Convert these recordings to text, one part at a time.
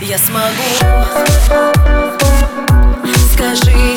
я смогу. Скажи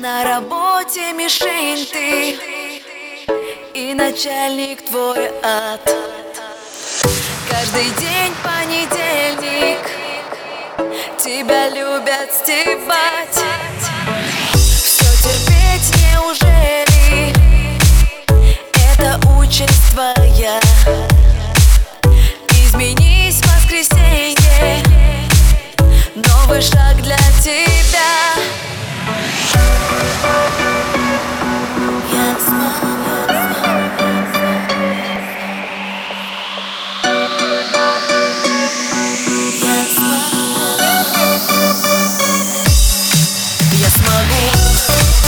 На работе мишень ты. И начальник твой ад. Каждый день понедельник. Тебя любят стебать. смогу